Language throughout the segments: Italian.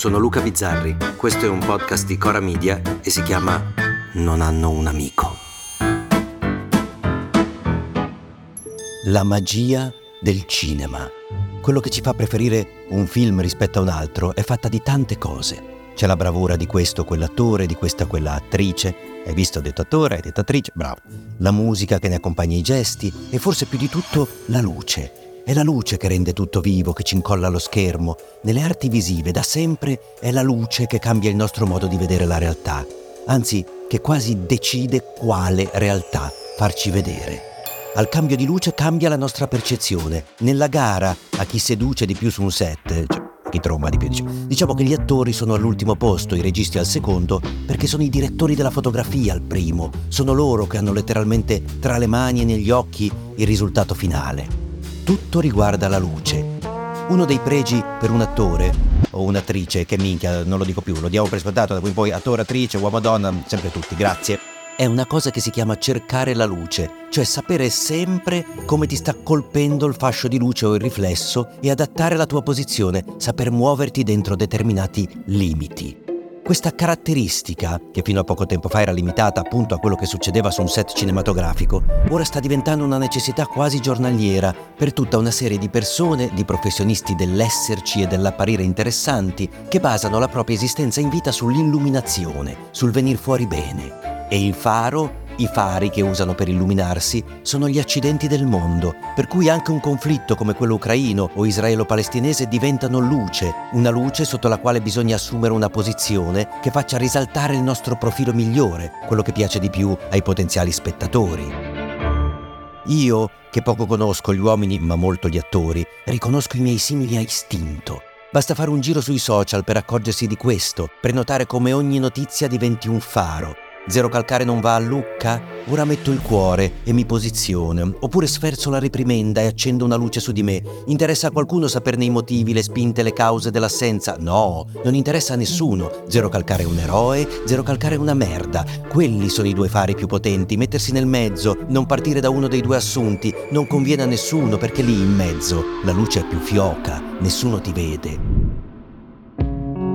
Sono Luca Bizzarri, questo è un podcast di Cora Media e si chiama Non hanno un amico. La magia del cinema. Quello che ci fa preferire un film rispetto a un altro è fatta di tante cose. C'è la bravura di questo quell'attore, di questa quella attrice. Hai visto, ho detto attore, hai detto attrice, bravo. La musica che ne accompagna i gesti e forse più di tutto la luce. È la luce che rende tutto vivo, che ci incolla allo schermo. Nelle arti visive da sempre è la luce che cambia il nostro modo di vedere la realtà, anzi che quasi decide quale realtà farci vedere. Al cambio di luce cambia la nostra percezione. Nella gara a chi seduce di più su un set, cioè chi tromba di più. Diciamo che gli attori sono all'ultimo posto, i registi al secondo, perché sono i direttori della fotografia al primo. Sono loro che hanno letteralmente tra le mani e negli occhi il risultato finale. Tutto riguarda la luce. Uno dei pregi per un attore o un'attrice, che minchia, non lo dico più, lo diamo per scontato, da in poi attore, attrice, uomo, donna, sempre tutti, grazie è una cosa che si chiama cercare la luce, cioè sapere sempre come ti sta colpendo il fascio di luce o il riflesso e adattare la tua posizione, saper muoverti dentro determinati limiti. Questa caratteristica, che fino a poco tempo fa era limitata appunto a quello che succedeva su un set cinematografico, ora sta diventando una necessità quasi giornaliera per tutta una serie di persone, di professionisti dell'esserci e dell'apparire interessanti, che basano la propria esistenza in vita sull'illuminazione, sul venir fuori bene. E il faro, i fari che usano per illuminarsi, sono gli accidenti del mondo, per cui anche un conflitto come quello ucraino o israelo-palestinese diventano luce, una luce sotto la quale bisogna assumere una posizione che faccia risaltare il nostro profilo migliore, quello che piace di più ai potenziali spettatori. Io, che poco conosco gli uomini ma molto gli attori, riconosco i miei simili a istinto. Basta fare un giro sui social per accorgersi di questo, prenotare come ogni notizia diventi un faro, Zero calcare non va a Lucca? Ora metto il cuore e mi posiziono. Oppure sferzo la reprimenda e accendo una luce su di me. Interessa a qualcuno saperne i motivi, le spinte, le cause dell'assenza? No, non interessa a nessuno. Zero calcare è un eroe, zero calcare è una merda. Quelli sono i due fari più potenti. Mettersi nel mezzo, non partire da uno dei due assunti, non conviene a nessuno perché lì in mezzo la luce è più fioca, nessuno ti vede.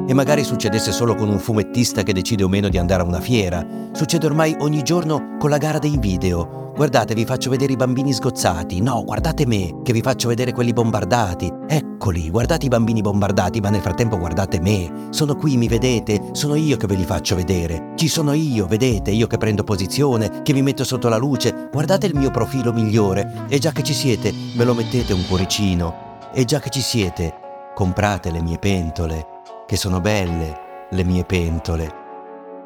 E magari succedesse solo con un fumettista che decide o meno di andare a una fiera. Succede ormai ogni giorno con la gara dei video. Guardate, vi faccio vedere i bambini sgozzati. No, guardate me, che vi faccio vedere quelli bombardati. Eccoli, guardate i bambini bombardati, ma nel frattempo guardate me. Sono qui, mi vedete? Sono io che ve li faccio vedere. Ci sono io, vedete? Io che prendo posizione, che vi metto sotto la luce. Guardate il mio profilo migliore. E già che ci siete, me lo mettete un cuoricino. E già che ci siete, comprate le mie pentole che sono belle le mie pentole.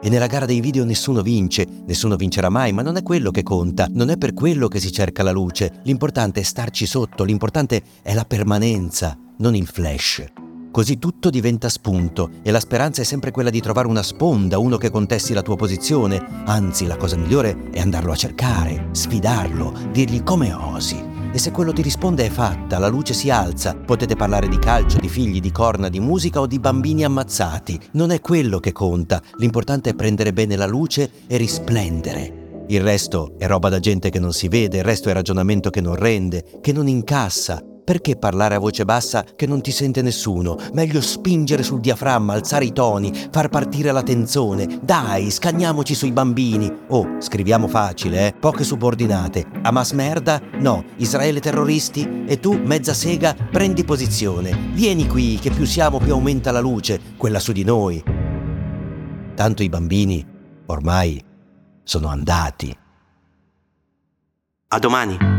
E nella gara dei video nessuno vince, nessuno vincerà mai, ma non è quello che conta, non è per quello che si cerca la luce, l'importante è starci sotto, l'importante è la permanenza, non il flash. Così tutto diventa spunto e la speranza è sempre quella di trovare una sponda, uno che contesti la tua posizione, anzi la cosa migliore è andarlo a cercare, sfidarlo, dirgli come osi, e se quello ti risponde è fatta, la luce si alza, potete parlare di calcio, di figli, di corna, di musica o di bambini ammazzati. Non è quello che conta, l'importante è prendere bene la luce e risplendere. Il resto è roba da gente che non si vede, il resto è ragionamento che non rende, che non incassa, perché parlare a voce bassa che non ti sente nessuno? Meglio spingere sul diaframma, alzare i toni, far partire la tensione. Dai, scagniamoci sui bambini. Oh, scriviamo facile, eh? Poche subordinate. Hamas merda? No. Israele terroristi? E tu, mezza sega, prendi posizione. Vieni qui, che più siamo più aumenta la luce, quella su di noi. Tanto i bambini, ormai, sono andati. A domani.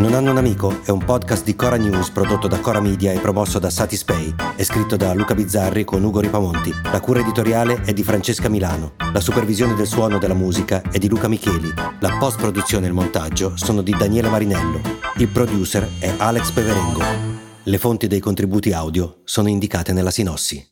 Non hanno un amico è un podcast di Cora News prodotto da Cora Media e promosso da Satispay. È scritto da Luca Bizzarri con Ugo Ripamonti. La cura editoriale è di Francesca Milano. La supervisione del suono della musica è di Luca Micheli. La post-produzione e il montaggio sono di Daniele Marinello. Il producer è Alex Peverengo. Le fonti dei contributi audio sono indicate nella sinossi.